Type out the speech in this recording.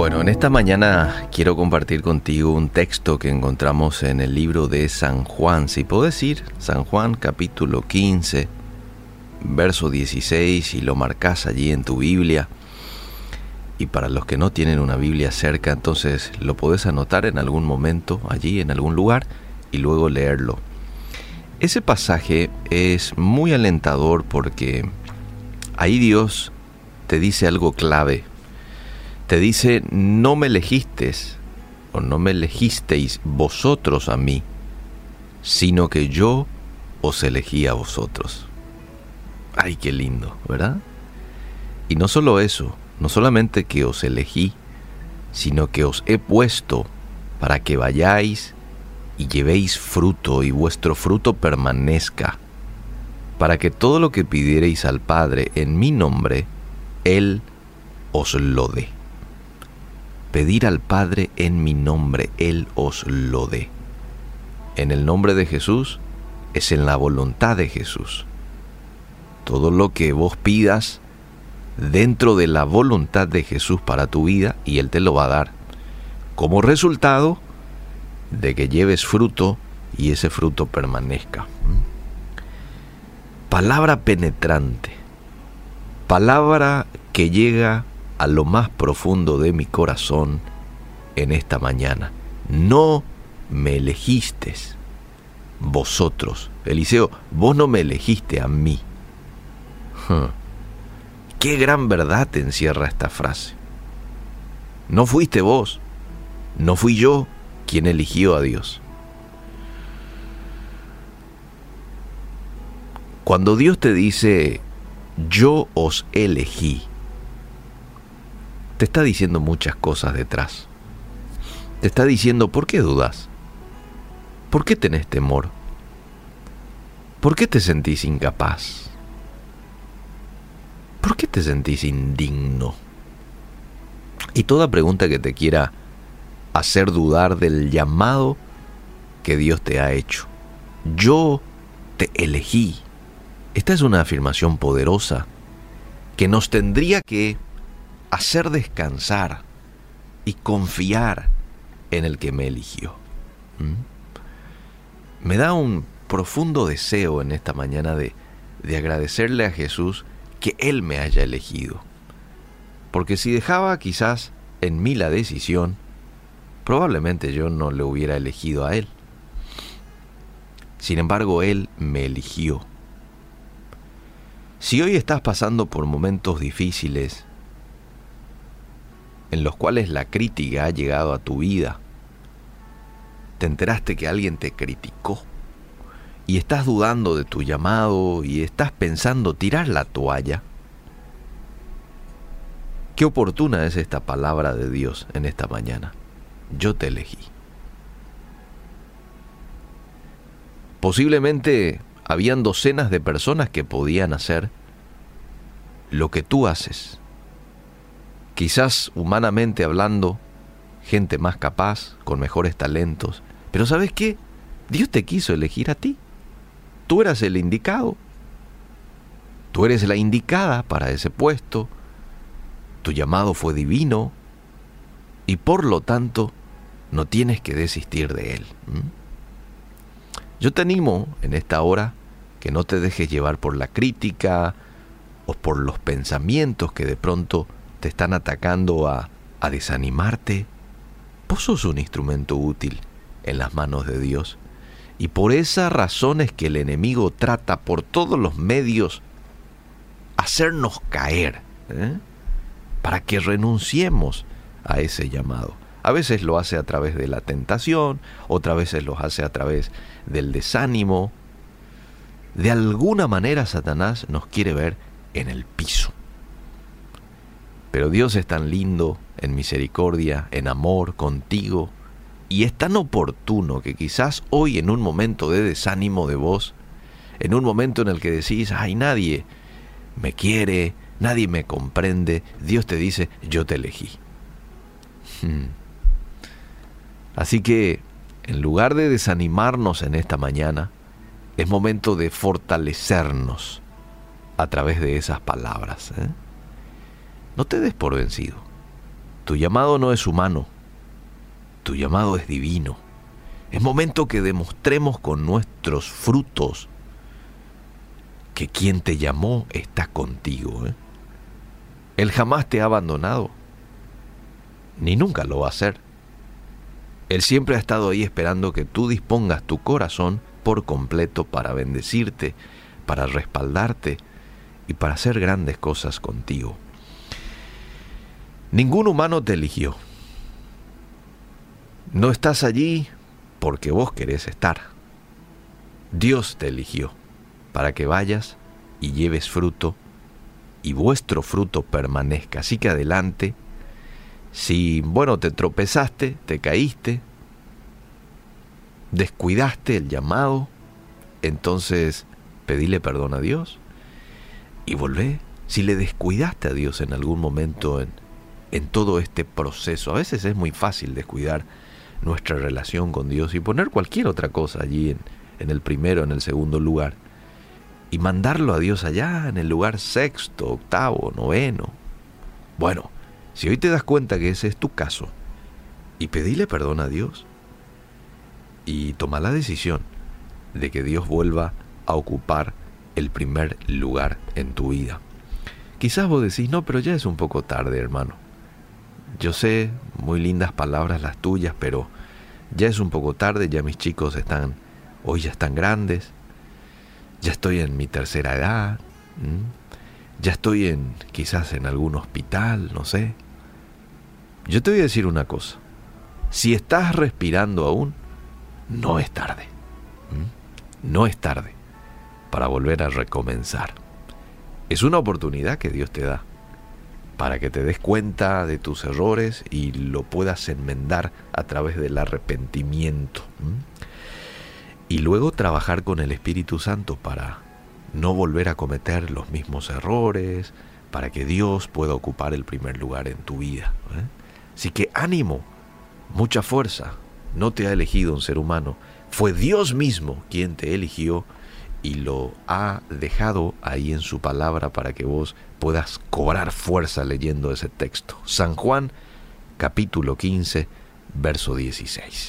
Bueno, en esta mañana quiero compartir contigo un texto que encontramos en el libro de San Juan. Si puedo decir, San Juan capítulo 15, verso 16, y lo marcas allí en tu Biblia. Y para los que no tienen una Biblia cerca, entonces lo podés anotar en algún momento allí, en algún lugar, y luego leerlo. Ese pasaje es muy alentador porque ahí Dios te dice algo clave te dice, no me elegisteis o no me elegisteis vosotros a mí, sino que yo os elegí a vosotros. Ay, qué lindo, ¿verdad? Y no solo eso, no solamente que os elegí, sino que os he puesto para que vayáis y llevéis fruto y vuestro fruto permanezca, para que todo lo que pidiereis al Padre en mi nombre, Él os lo dé pedir al Padre en mi nombre, Él os lo dé. En el nombre de Jesús es en la voluntad de Jesús. Todo lo que vos pidas dentro de la voluntad de Jesús para tu vida y Él te lo va a dar. Como resultado de que lleves fruto y ese fruto permanezca. Palabra penetrante. Palabra que llega a lo más profundo de mi corazón en esta mañana. No me elegiste vosotros. Eliseo, vos no me elegiste a mí. Qué gran verdad te encierra esta frase. No fuiste vos, no fui yo quien eligió a Dios. Cuando Dios te dice, yo os elegí, te está diciendo muchas cosas detrás. Te está diciendo, ¿por qué dudas? ¿Por qué tenés temor? ¿Por qué te sentís incapaz? ¿Por qué te sentís indigno? Y toda pregunta que te quiera hacer dudar del llamado que Dios te ha hecho. Yo te elegí. Esta es una afirmación poderosa que nos tendría que hacer descansar y confiar en el que me eligió. ¿Mm? Me da un profundo deseo en esta mañana de, de agradecerle a Jesús que Él me haya elegido. Porque si dejaba quizás en mí la decisión, probablemente yo no le hubiera elegido a Él. Sin embargo, Él me eligió. Si hoy estás pasando por momentos difíciles, en los cuales la crítica ha llegado a tu vida, te enteraste que alguien te criticó y estás dudando de tu llamado y estás pensando tirar la toalla, qué oportuna es esta palabra de Dios en esta mañana. Yo te elegí. Posiblemente habían docenas de personas que podían hacer lo que tú haces quizás humanamente hablando, gente más capaz, con mejores talentos. Pero ¿sabes qué? Dios te quiso elegir a ti. Tú eras el indicado. Tú eres la indicada para ese puesto. Tu llamado fue divino. Y por lo tanto, no tienes que desistir de él. Yo te animo en esta hora que no te dejes llevar por la crítica o por los pensamientos que de pronto te están atacando a, a desanimarte, vos sos un instrumento útil en las manos de Dios. Y por esas razones que el enemigo trata por todos los medios hacernos caer, ¿eh? para que renunciemos a ese llamado. A veces lo hace a través de la tentación, otras veces lo hace a través del desánimo. De alguna manera Satanás nos quiere ver en el piso. Pero Dios es tan lindo en misericordia, en amor contigo, y es tan oportuno que quizás hoy en un momento de desánimo de vos, en un momento en el que decís, ay, nadie me quiere, nadie me comprende, Dios te dice, yo te elegí. Hmm. Así que, en lugar de desanimarnos en esta mañana, es momento de fortalecernos a través de esas palabras. ¿eh? No te des por vencido. Tu llamado no es humano, tu llamado es divino. Es momento que demostremos con nuestros frutos que quien te llamó está contigo. ¿eh? Él jamás te ha abandonado, ni nunca lo va a hacer. Él siempre ha estado ahí esperando que tú dispongas tu corazón por completo para bendecirte, para respaldarte y para hacer grandes cosas contigo. Ningún humano te eligió. No estás allí porque vos querés estar. Dios te eligió para que vayas y lleves fruto y vuestro fruto permanezca. Así que adelante, si, bueno, te tropezaste, te caíste, descuidaste el llamado, entonces pedile perdón a Dios y volvé. Si le descuidaste a Dios en algún momento en, en todo este proceso, a veces es muy fácil descuidar nuestra relación con Dios y poner cualquier otra cosa allí en, el primero, en el segundo lugar y mandarlo a Dios allá en el lugar sexto, octavo, noveno. Bueno, si hoy te das cuenta que ese es tu caso, y pedile perdón a Dios, y toma la decisión de que Dios vuelva a ocupar el primer lugar en tu vida. Quizás vos decís, no, pero ya es un poco tarde, hermano. Yo sé, muy lindas palabras las tuyas, pero ya es un poco tarde, ya mis chicos están, hoy ya están grandes, ya estoy en mi tercera edad, ya estoy en quizás en algún hospital, no sé. Yo te voy a decir una cosa, si estás respirando aún, no es tarde, no es tarde para volver a recomenzar. Es una oportunidad que Dios te da para que te des cuenta de tus errores y lo puedas enmendar a través del arrepentimiento y luego trabajar con el Espíritu Santo para no volver a cometer los mismos errores, para que Dios pueda ocupar el primer lugar en tu vida. ¿eh? Así que ánimo, mucha fuerza. No te ha elegido un ser humano, fue Dios mismo quien te eligió y lo ha dejado ahí en su palabra para que vos puedas cobrar fuerza leyendo ese texto. San Juan capítulo 15, verso 16.